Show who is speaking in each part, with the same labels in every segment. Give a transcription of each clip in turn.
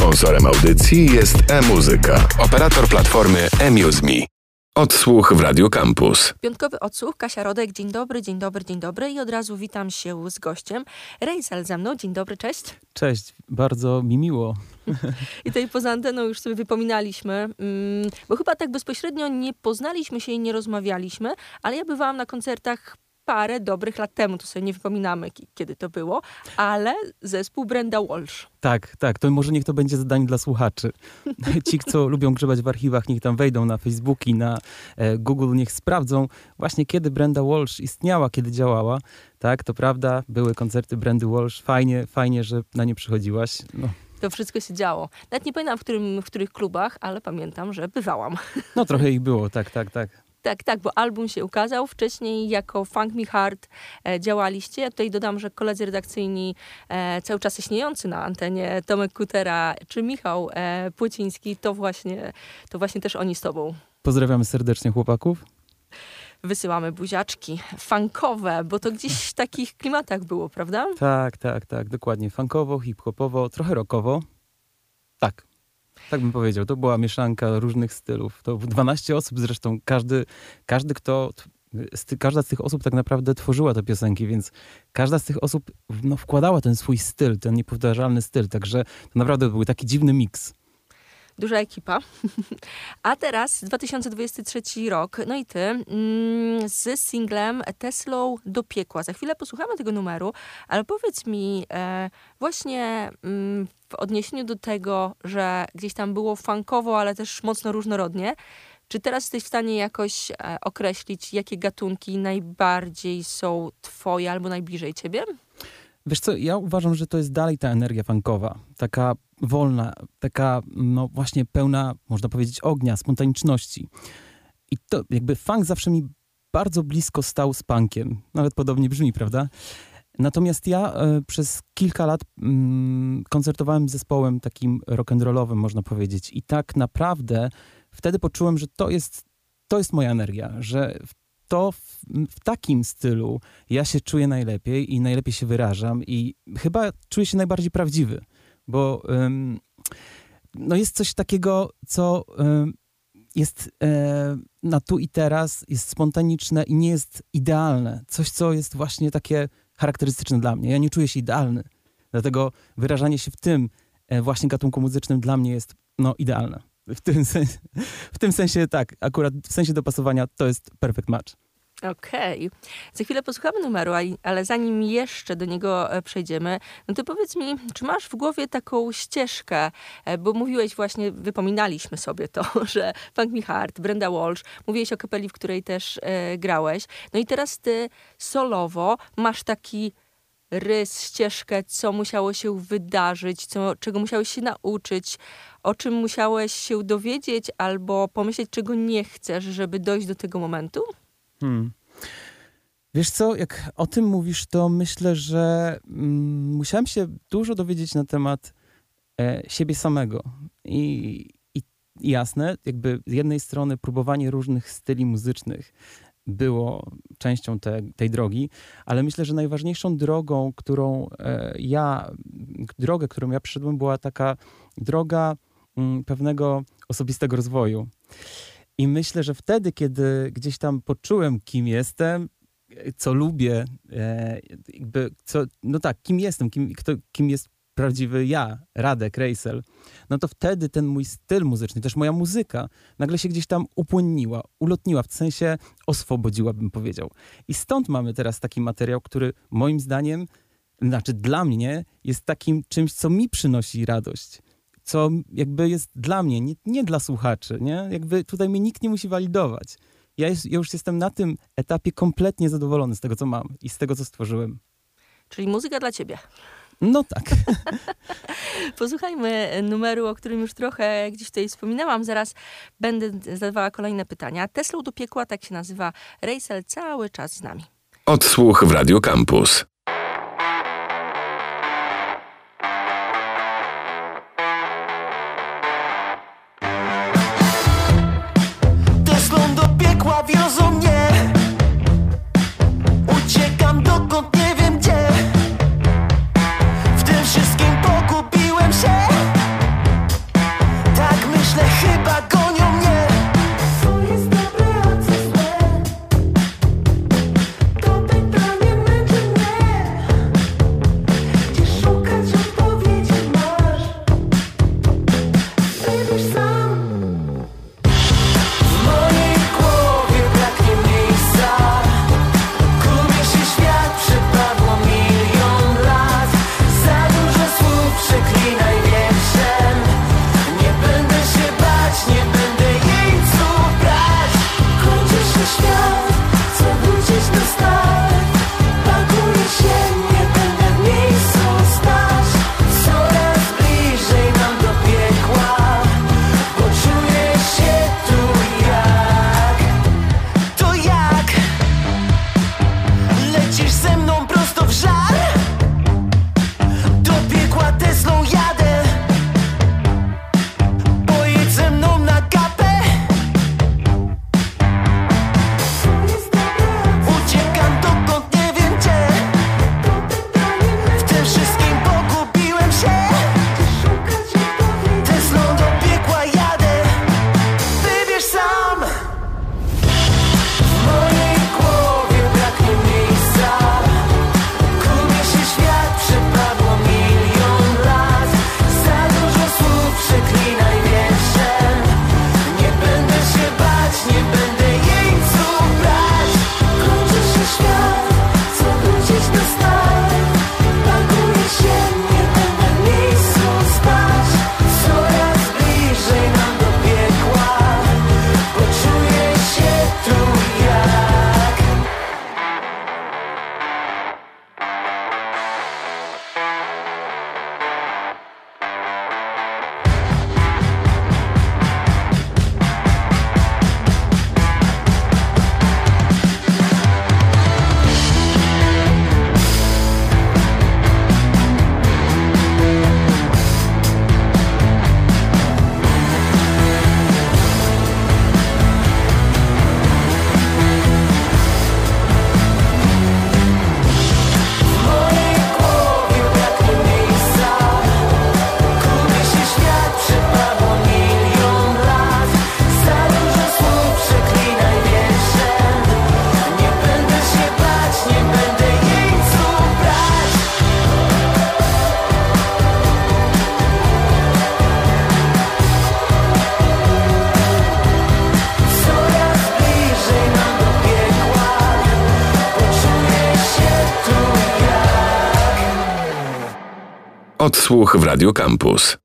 Speaker 1: Sponsorem audycji jest e-muzyka, operator platformy eMuseMe. Odsłuch w Radio Campus.
Speaker 2: Piątkowy odsłuch, Kasia Rodek, dzień dobry, dzień dobry, dzień dobry i od razu witam się z gościem. Rejsel ze mną, dzień dobry, cześć.
Speaker 3: Cześć, bardzo mi miło.
Speaker 2: I tutaj poza anteną już sobie wypominaliśmy, mm, bo chyba tak bezpośrednio nie poznaliśmy się i nie rozmawialiśmy, ale ja bywałam na koncertach parę dobrych lat temu, to sobie nie wypominamy, kiedy to było, ale zespół Brenda Walsh.
Speaker 3: Tak, tak, to może niech to będzie zadanie dla słuchaczy. Ci, co lubią grzebać w archiwach, niech tam wejdą na Facebooki, na e, Google, niech sprawdzą właśnie kiedy Brenda Walsh istniała, kiedy działała. Tak, to prawda, były koncerty Brendy Walsh, fajnie, fajnie, że na nie przychodziłaś. No.
Speaker 2: To wszystko się działo. Nawet nie pamiętam w, którym, w których klubach, ale pamiętam, że bywałam.
Speaker 3: No trochę ich było, tak, tak, tak.
Speaker 2: Tak, tak, bo album się ukazał. Wcześniej jako Funk Me Hard e, działaliście. Ja tutaj dodam, że koledzy redakcyjni e, cały czas istniejący na antenie, Tomek Kutera czy Michał e, Płyciński, to właśnie, to właśnie też oni z tobą.
Speaker 3: Pozdrawiamy serdecznie chłopaków.
Speaker 2: Wysyłamy buziaczki funkowe, bo to gdzieś w takich klimatach było, prawda?
Speaker 3: Tak, tak, tak, dokładnie. Funkowo, hip-hopowo, trochę rockowo. Tak, tak bym powiedział. To była mieszanka różnych stylów. To 12 osób zresztą. Każdy, każdy kto każda z tych osób tak naprawdę tworzyła te piosenki, więc każda z tych osób no, wkładała ten swój styl, ten niepowtarzalny styl. Także to naprawdę był taki dziwny miks
Speaker 2: duża ekipa. A teraz 2023 rok, no i ty mm, z singlem Teslą do piekła. Za chwilę posłuchamy tego numeru, ale powiedz mi e, właśnie mm, w odniesieniu do tego, że gdzieś tam było funkowo, ale też mocno różnorodnie, czy teraz jesteś w stanie jakoś e, określić, jakie gatunki najbardziej są twoje albo najbliżej ciebie?
Speaker 3: Wiesz co, ja uważam, że to jest dalej ta energia funkowa. Taka wolna, taka no właśnie pełna, można powiedzieć, ognia, spontaniczności. I to jakby funk zawsze mi bardzo blisko stał z punkiem. Nawet podobnie brzmi, prawda? Natomiast ja e, przez kilka lat mm, koncertowałem z zespołem takim rock'n'rollowym, można powiedzieć. I tak naprawdę wtedy poczułem, że to jest, to jest moja energia, że to w, w, takim stylu ja się czuję najlepiej i najlepiej się wyrażam i chyba czuję się najbardziej prawdziwy, bo ym, no jest coś takiego, co ym, jest e, na tu i teraz, jest spontaniczne i nie jest idealne. Coś, co jest właśnie takie charakterystyczne dla mnie. Ja nie czuję się idealny, dlatego wyrażanie się w tym e, właśnie gatunku muzycznym dla mnie jest no, idealne. W tym, sensie, w tym sensie tak, akurat w sensie dopasowania to jest perfect match.
Speaker 2: Okej. Okay. Za chwilę posłuchamy numeru, ale zanim jeszcze do niego e, przejdziemy, no to powiedz mi, czy masz w głowie taką ścieżkę, e, bo mówiłeś właśnie, wypominaliśmy sobie to, że Funk Me Hard, Brenda Walsh, mówiłeś o kapeli, w której też e, grałeś, no i teraz ty solowo masz taki rys, ścieżkę, co musiało się wydarzyć, co, czego musiałeś się nauczyć, o czym musiałeś się dowiedzieć albo pomyśleć, czego nie chcesz, żeby dojść do tego momentu? Hmm.
Speaker 3: Wiesz co, jak o tym mówisz, to myślę, że mm, musiałem się dużo dowiedzieć na temat e, siebie samego. I, I jasne, jakby z jednej strony próbowanie różnych styli muzycznych było częścią te, tej drogi, ale myślę, że najważniejszą drogą, którą e, ja, drogę, którą ja przeszedłem, była taka droga mm, pewnego osobistego rozwoju. I myślę, że wtedy, kiedy gdzieś tam poczułem, kim jestem, co lubię, e, jakby, co, no tak, kim jestem, kim, kto, kim jest prawdziwy ja, Radek Rejsel, no to wtedy ten mój styl muzyczny, też moja muzyka, nagle się gdzieś tam upłynniła, ulotniła, w sensie oswobodziła, bym powiedział. I stąd mamy teraz taki materiał, który moim zdaniem, znaczy dla mnie, jest takim czymś, co mi przynosi radość co jakby jest dla mnie, nie, nie dla słuchaczy, nie? Jakby tutaj mnie nikt nie musi walidować. Ja, ja już jestem na tym etapie kompletnie zadowolony z tego, co mam i z tego, co stworzyłem.
Speaker 2: Czyli muzyka dla ciebie.
Speaker 3: No tak.
Speaker 2: Posłuchajmy numeru, o którym już trochę gdzieś tutaj wspominałam. Zaraz będę zadawała kolejne pytania. Tesla do piekła, tak się nazywa. Rejsel cały czas z nami.
Speaker 1: Odsłuch w Radio Campus. Odsłuch w Radio Campus.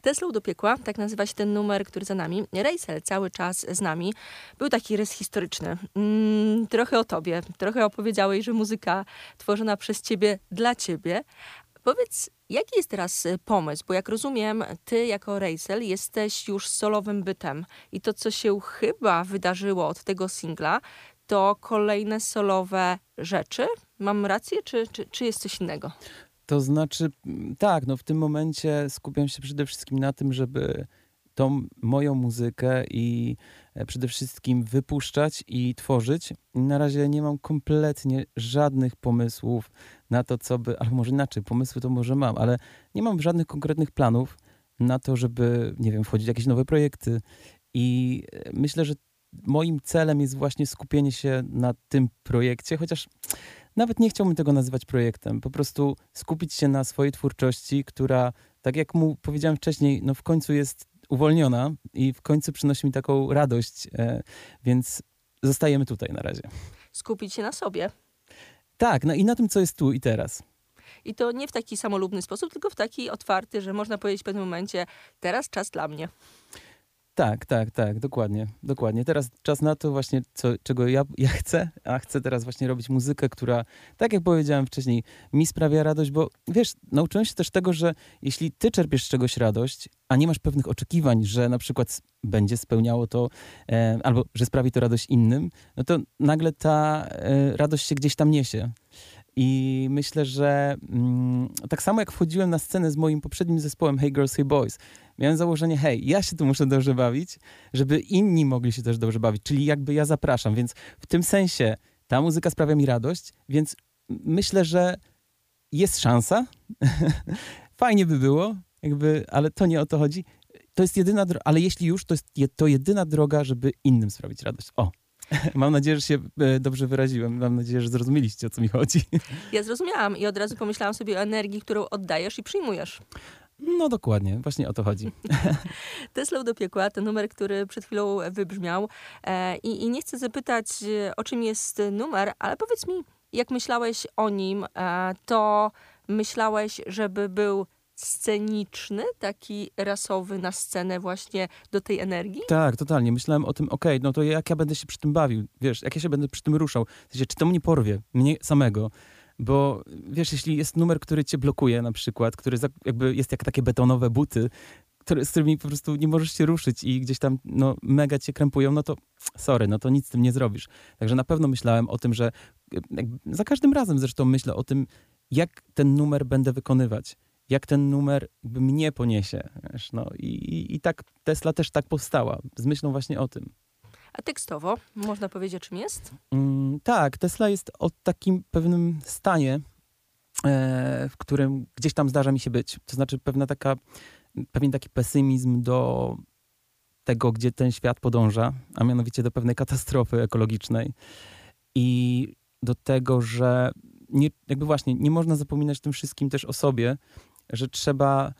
Speaker 2: Teslą do piekła, tak nazywa się ten numer, który za nami. Rejsel cały czas z nami. Był taki rys historyczny. Mm, trochę o tobie. Trochę opowiedziałeś, że muzyka tworzona przez ciebie dla ciebie. Powiedz, jaki jest teraz y, pomysł? Bo jak rozumiem, ty jako Rejsel jesteś już solowym bytem. I to, co się chyba wydarzyło od tego singla, to kolejne solowe rzeczy. Mam rację, czy, czy, czy jest coś innego?
Speaker 3: To znaczy, mm, tak, no w tym momencie skupiam się przede wszystkim na tym, żeby tą moją muzykę i e, przede wszystkim wypuszczać i tworzyć. Na razie nie mam kompletnie żadnych pomysłów na to, co by, albo może inaczej, pomysły to może mam, ale nie mam żadnych konkretnych planów na to, żeby, nie wiem, wchodzić w jakieś nowe projekty. I e, myślę, że moim celem jest właśnie skupienie się na tym projekcie, chociaż nawet nie chciałbym tego nazywać projektem. Po prostu skupić się na swojej twórczości, która, tak jak mu powiedziałem wcześniej, no w końcu jest uwolniona i w końcu przynosi mi taką radość, e, więc zostajemy tutaj na razie.
Speaker 2: Skupić się na sobie.
Speaker 3: Tak, no i na tym, co jest tu i teraz.
Speaker 2: I to nie w taki samolubny sposób, tylko w taki otwarty, że można powiedzieć w pewnym momencie, teraz czas dla mnie.
Speaker 3: Tak, tak, tak, dokładnie, dokładnie. Teraz czas na to właśnie, co, czego ja, ja chcę, a chcę teraz właśnie robić muzykę, która, tak jak powiedziałem wcześniej, mi sprawia radość, bo wiesz, nauczyłem się też tego, że jeśli ty czerpiesz z czegoś radość, a nie masz pewnych oczekiwań, że na przykład będzie spełniało to, e, albo że sprawi to radość innym, no to nagle ta e, radość się gdzieś tam niesie. I myślę, że mm, tak samo jak wchodziłem na scenę z moim poprzednim zespołem Hey Girls, Hey Boys, miałem założenie, hej, ja się tu muszę dobrze bawić, żeby inni mogli się też dobrze bawić, czyli jakby ja zapraszam, więc w tym sensie ta muzyka sprawia mi radość, więc myślę, że jest szansa. Fajnie by było, jakby, ale to nie o to chodzi. To jest jedyna droga, ale jeśli już, to jest to jedyna droga, żeby innym sprawić radość. O, Mam nadzieję, że się e, dobrze wyraziłem. Mam nadzieję, że zrozumieliście, o co mi chodzi.
Speaker 2: Ja zrozumiałam i od razu pomyślałam sobie o energii, którą oddajesz i przyjmujesz.
Speaker 3: No dokładnie, właśnie o to chodzi.
Speaker 2: Tesla do piekła, ten numer, który przed chwilą wybrzmiał. E, i, I nie chcę zapytać, e, o czym jest numer, ale powiedz mi, jak myślałeś o nim, to myślałeś, żeby był sceniczny, taki rasowy na scenę właśnie do tej energii?
Speaker 3: Tak, totalnie. Myślałem o tym, okej, okay, no to jak ja będę się przy tym bawił, wiesz, jak ja się będę przy tym ruszał, w sensie, czy to mnie porwie, mnie samego, bo wiesz, jeśli jest numer, który cię blokuje na przykład, który jakby jest jak takie betonowe buty, które, z którymi po prostu nie możesz się ruszyć i gdzieś tam no, mega cię krępują, no to sorry, no to nic z tym nie zrobisz. Także na pewno myślałem o tym, że za każdym razem zresztą myślę o tym, jak ten numer będę wykonywać jak ten numer mnie poniesie. Wiesz, no, i, i, I tak Tesla też tak powstała, z myślą właśnie o tym.
Speaker 2: A tekstowo można powiedzieć, czym jest?
Speaker 3: Mm, tak, Tesla jest o takim pewnym stanie, e, w którym gdzieś tam zdarza mi się być. To znaczy pewna taka, pewien taki pesymizm do tego, gdzie ten świat podąża, a mianowicie do pewnej katastrofy ekologicznej i do tego, że nie, jakby właśnie nie można zapominać tym wszystkim też o sobie, że trzeba,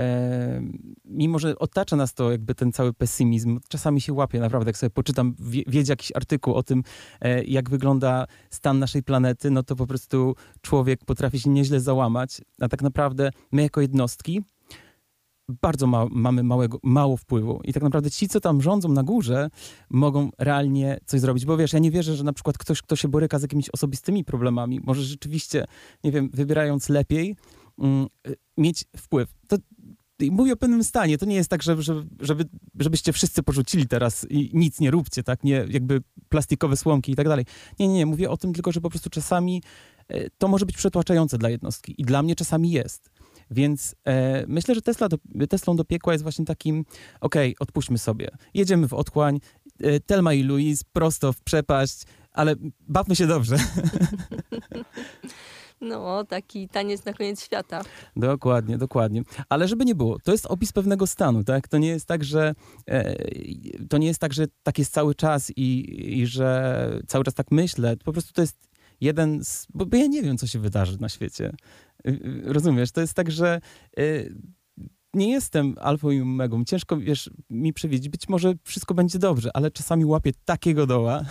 Speaker 3: e, mimo że otacza nas to jakby ten cały pesymizm, czasami się łapie naprawdę, jak sobie poczytam, wie, wiedzie jakiś artykuł o tym, e, jak wygląda stan naszej planety, no to po prostu człowiek potrafi się nieźle załamać, a tak naprawdę my jako jednostki bardzo ma, mamy małego, mało wpływu. I tak naprawdę ci, co tam rządzą na górze, mogą realnie coś zrobić. Bo wiesz, ja nie wierzę, że na przykład ktoś, kto się boryka z jakimiś osobistymi problemami, może rzeczywiście, nie wiem, wybierając lepiej, mieć wpływ. To mówię o pewnym stanie. To nie jest tak, że, żeby, żebyście wszyscy porzucili teraz i nic nie róbcie, tak? Nie, jakby plastikowe słomki i tak dalej. Nie, nie, nie. Mówię o tym tylko, że po prostu czasami e, to może być przytłaczające dla jednostki i dla mnie czasami jest. Więc e, myślę, że Tesla do, Teslą do piekła jest właśnie takim, okej, okay, odpuśćmy sobie. Jedziemy w otchłań, e, Telma i Louise prosto w przepaść, ale bawmy się dobrze.
Speaker 2: No, taki taniec na koniec świata.
Speaker 3: Dokładnie, dokładnie. Ale żeby nie było, to jest opis pewnego stanu, tak? To nie jest tak, że e, to nie jest tak, że tak jest cały czas i, i że cały czas tak myślę. Po prostu to jest jeden z... Bo, ja nie wiem, co się wydarzy na świecie. E, rozumiesz? To jest tak, że e, nie jestem alfą i omegą. Ciężko, wiesz, mi przewidzieć. Być może wszystko będzie dobrze, ale czasami łapię takiego doła.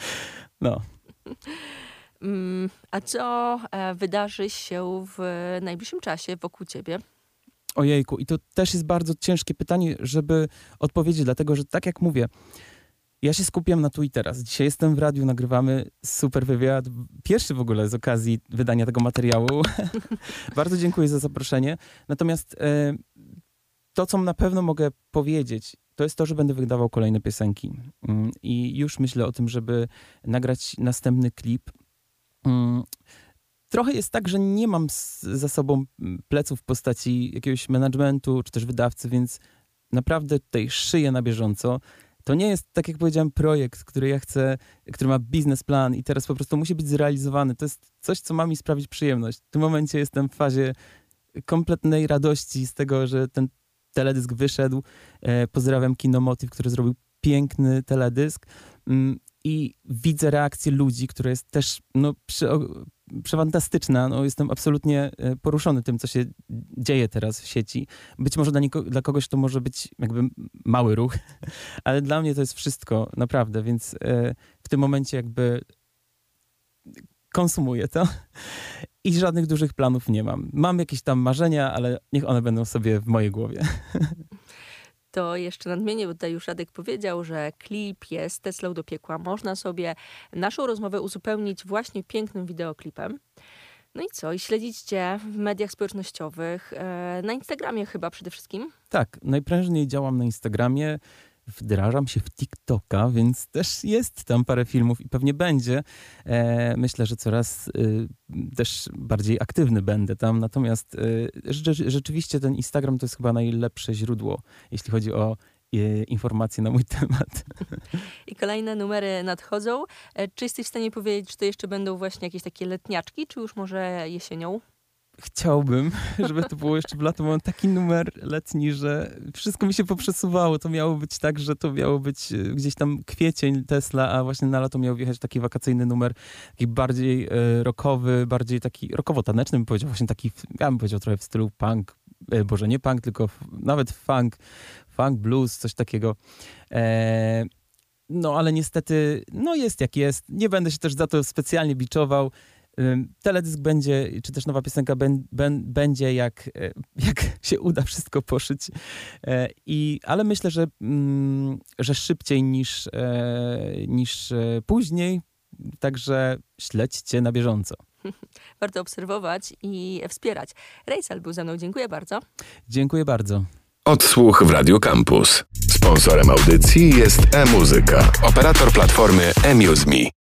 Speaker 3: no.
Speaker 2: Mm, a co e, wydarzy się w najbliższym czasie wokół ciebie?
Speaker 3: Ojejku, i to też jest bardzo ciężkie pytanie, żeby odpowiedzieć, dlatego że tak jak mówię, ja się skupiam na tu i teraz. Dzisiaj jestem w radiu, nagrywamy super wywiad. Pierwszy w ogóle z okazji wydania tego materiału. bardzo dziękuję za zaproszenie. Natomiast e, to, co na pewno mogę powiedzieć, to jest to, że będę wydawał kolejne piosenki. Mm, I już myślę o tym, żeby nagrać następny klip. Mm, trochę jest tak, że nie mam za sobą pleców w postaci jakiegoś managementu czy też wydawcy, więc naprawdę tutaj szyję na bieżąco. To nie jest, tak jak powiedziałem, projekt, który ja chcę, który ma biznesplan i teraz po prostu musi być zrealizowany. To jest coś, co ma mi sprawić przyjemność. W tym momencie jestem w fazie kompletnej radości z tego, że ten teledysk wyszedł. E, pozdrawiam Kinomotiv, który zrobił piękny teledysk. I widzę reakcję ludzi, która jest też no, przy, przefantastyczna. No, jestem absolutnie e, poruszony tym, co się dzieje teraz w sieci. Być może dla, dla kogoś to może być jakby mały ruch, ale dla mnie to jest wszystko, naprawdę. Więc e, w tym momencie jakby konsumuję to i żadnych dużych planów nie mam. Mam jakieś tam marzenia, ale niech one będą sobie w mojej głowie.
Speaker 2: to jeszcze nadmienię, bo tutaj już Radek powiedział, że klip jest Teslą do piekła. Można sobie naszą rozmowę uzupełnić właśnie pięknym wideoklipem. No i co? I śledzić Cię w mediach społecznościowych, e, na Instagramie chyba przede wszystkim?
Speaker 3: Tak, najprężniej działam na Instagramie wdrażam się w TikToka, więc też jest tam parę filmów i pewnie będzie. E, myślę, że coraz y, też bardziej aktywny będę tam. Natomiast y, rzeczywiście ten Instagram to jest chyba najlepsze źródło, jeśli chodzi o y, informacje na mój temat.
Speaker 2: I kolejne numery nadchodzą. E, czy jesteś w stanie powiedzieć, czy to jeszcze będą właśnie jakieś takie letniaczki, czy już może jesienią?
Speaker 3: Chciałbym, żeby to było jeszcze w lato. Mam taki numer letni, że wszystko mi się poprzesuwało. To miało być tak, że to miało być e, gdzieś tam kwiecień Tesla, a właśnie na lato miał wjechać taki wakacyjny numer, taki bardziej e, rockowy, bardziej taki rockowo-taneczny, bym powiedział, właśnie taki, ja bym powiedział trochę w stylu punk, e, boże, nie punk, tylko nawet funk, funk, blues, coś takiego. E, no, ale niestety, no jest jak jest. Nie będę się też za to specjalnie biczował. Teledysk będzie, czy też nowa piosenka ben, ben, będzie, jak, e, jak się uda wszystko poszyć. E, I, ale myślę, że, mm, że szybciej niż, e, niż później. Także śledźcie na bieżąco.
Speaker 2: Warto obserwować i wspierać. Rejsal był ze mną. Dziękuję bardzo.
Speaker 3: Dziękuję bardzo.
Speaker 1: Odsłuch w Radio Campus. Sponsorem audycji jest e-muzyka, operator platformy eMuseMe.